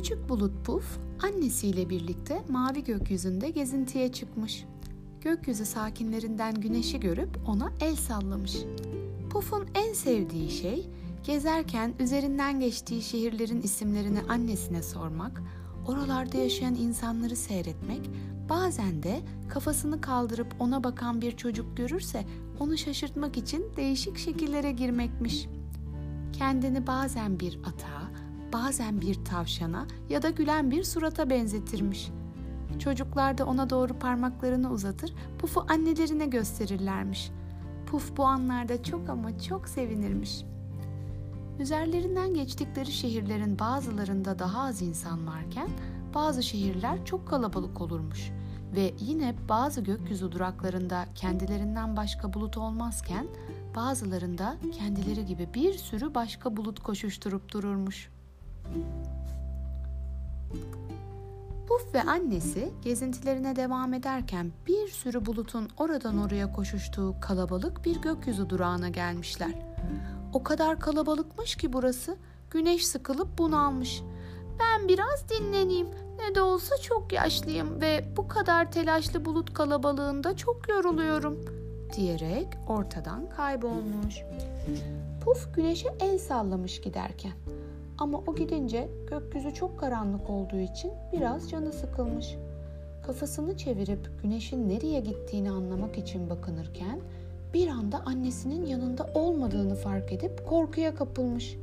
Küçük bulut Puf annesiyle birlikte mavi gökyüzünde gezintiye çıkmış. Gökyüzü sakinlerinden güneşi görüp ona el sallamış. Puf'un en sevdiği şey gezerken üzerinden geçtiği şehirlerin isimlerini annesine sormak, oralarda yaşayan insanları seyretmek, bazen de kafasını kaldırıp ona bakan bir çocuk görürse onu şaşırtmak için değişik şekillere girmekmiş. Kendini bazen bir ata, bazen bir tavşana ya da gülen bir surata benzetirmiş. Çocuklar da ona doğru parmaklarını uzatır, Puf'u annelerine gösterirlermiş. Puf bu anlarda çok ama çok sevinirmiş. Üzerlerinden geçtikleri şehirlerin bazılarında daha az insan varken bazı şehirler çok kalabalık olurmuş ve yine bazı gökyüzü duraklarında kendilerinden başka bulut olmazken bazılarında kendileri gibi bir sürü başka bulut koşuşturup dururmuş. Puf ve annesi gezintilerine devam ederken bir sürü bulutun oradan oraya koşuştuğu kalabalık bir gökyüzü durağına gelmişler. O kadar kalabalıkmış ki burası, güneş sıkılıp bunalmış. Ben biraz dinleneyim, ne de olsa çok yaşlıyım ve bu kadar telaşlı bulut kalabalığında çok yoruluyorum diyerek ortadan kaybolmuş. Puf güneşe el sallamış giderken. Ama o gidince gökyüzü çok karanlık olduğu için biraz canı sıkılmış. Kafasını çevirip güneşin nereye gittiğini anlamak için bakınırken bir anda annesinin yanında olmadığını fark edip korkuya kapılmış.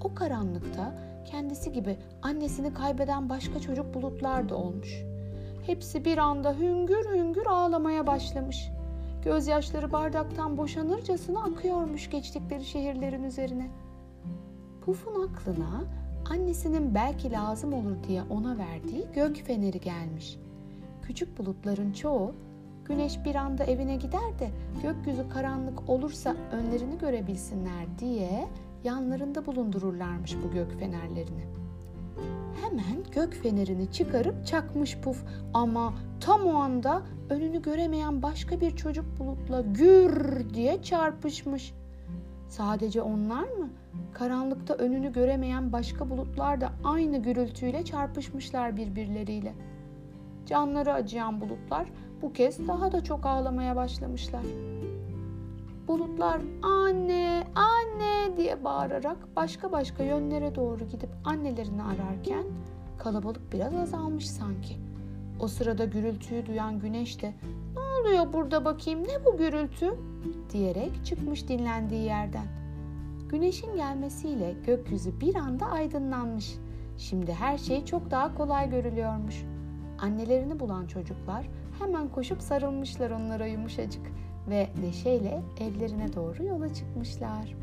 O karanlıkta kendisi gibi annesini kaybeden başka çocuk bulutlar da olmuş. Hepsi bir anda hüngür hüngür ağlamaya başlamış. Gözyaşları bardaktan boşanırcasına akıyormuş geçtikleri şehirlerin üzerine. Puf'un aklına annesinin belki lazım olur diye ona verdiği gök feneri gelmiş. Küçük bulutların çoğu güneş bir anda evine gider de gökyüzü karanlık olursa önlerini görebilsinler diye yanlarında bulundururlarmış bu gök fenerlerini. Hemen gök fenerini çıkarıp çakmış puf ama tam o anda önünü göremeyen başka bir çocuk bulutla gür diye çarpışmış. Sadece onlar mı? Karanlıkta önünü göremeyen başka bulutlar da aynı gürültüyle çarpışmışlar birbirleriyle. Canları acıyan bulutlar bu kez daha da çok ağlamaya başlamışlar. Bulutlar anne, anne diye bağırarak başka başka yönlere doğru gidip annelerini ararken kalabalık biraz azalmış sanki. O sırada gürültüyü duyan güneş de ne oluyor burada bakayım ne bu gürültü diyerek çıkmış dinlendiği yerden. Güneşin gelmesiyle gökyüzü bir anda aydınlanmış. Şimdi her şey çok daha kolay görülüyormuş. Annelerini bulan çocuklar hemen koşup sarılmışlar onlara yumuşacık ve neşeyle evlerine doğru yola çıkmışlar.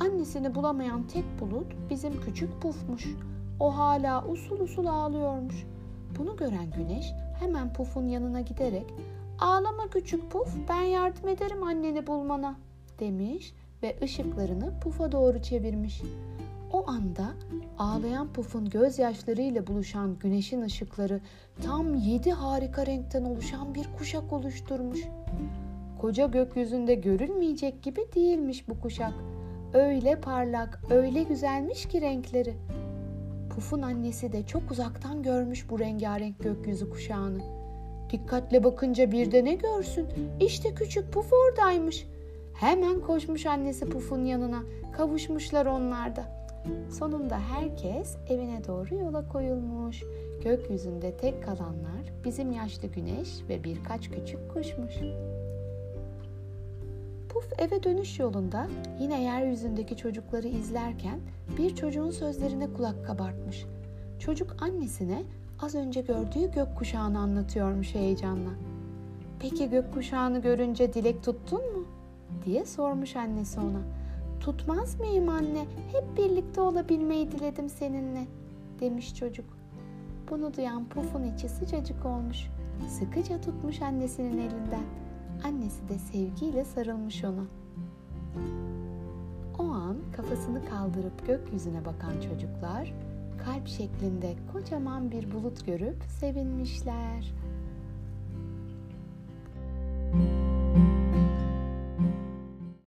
Annesini bulamayan tek bulut bizim küçük pufmuş. O hala usul usul ağlıyormuş. Bunu gören güneş hemen pufun yanına giderek ''Ağlama küçük puf, ben yardım ederim anneni bulmana.'' demiş ve ışıklarını pufa doğru çevirmiş. O anda ağlayan pufun gözyaşlarıyla buluşan güneşin ışıkları tam yedi harika renkten oluşan bir kuşak oluşturmuş. Koca gökyüzünde görülmeyecek gibi değilmiş bu kuşak. Öyle parlak, öyle güzelmiş ki renkleri. Puf'un annesi de çok uzaktan görmüş bu rengarenk gökyüzü kuşağını. Dikkatle bakınca bir de ne görsün? İşte küçük Puf oradaymış. Hemen koşmuş annesi Puf'un yanına. Kavuşmuşlar onlar da. Sonunda herkes evine doğru yola koyulmuş. Gökyüzünde tek kalanlar bizim yaşlı güneş ve birkaç küçük kuşmuş. Puf eve dönüş yolunda yine yeryüzündeki çocukları izlerken bir çocuğun sözlerine kulak kabartmış. Çocuk annesine az önce gördüğü gökkuşağını anlatıyormuş heyecanla. Peki gökkuşağını görünce dilek tuttun mu? diye sormuş annesi ona. Tutmaz mıyım anne? Hep birlikte olabilmeyi diledim seninle, demiş çocuk. Bunu duyan Puf'un içi sıcacık olmuş. Sıkıca tutmuş annesinin elinden. Annesi de sevgiyle sarılmış ona. O an kafasını kaldırıp gökyüzüne bakan çocuklar kalp şeklinde kocaman bir bulut görüp sevinmişler.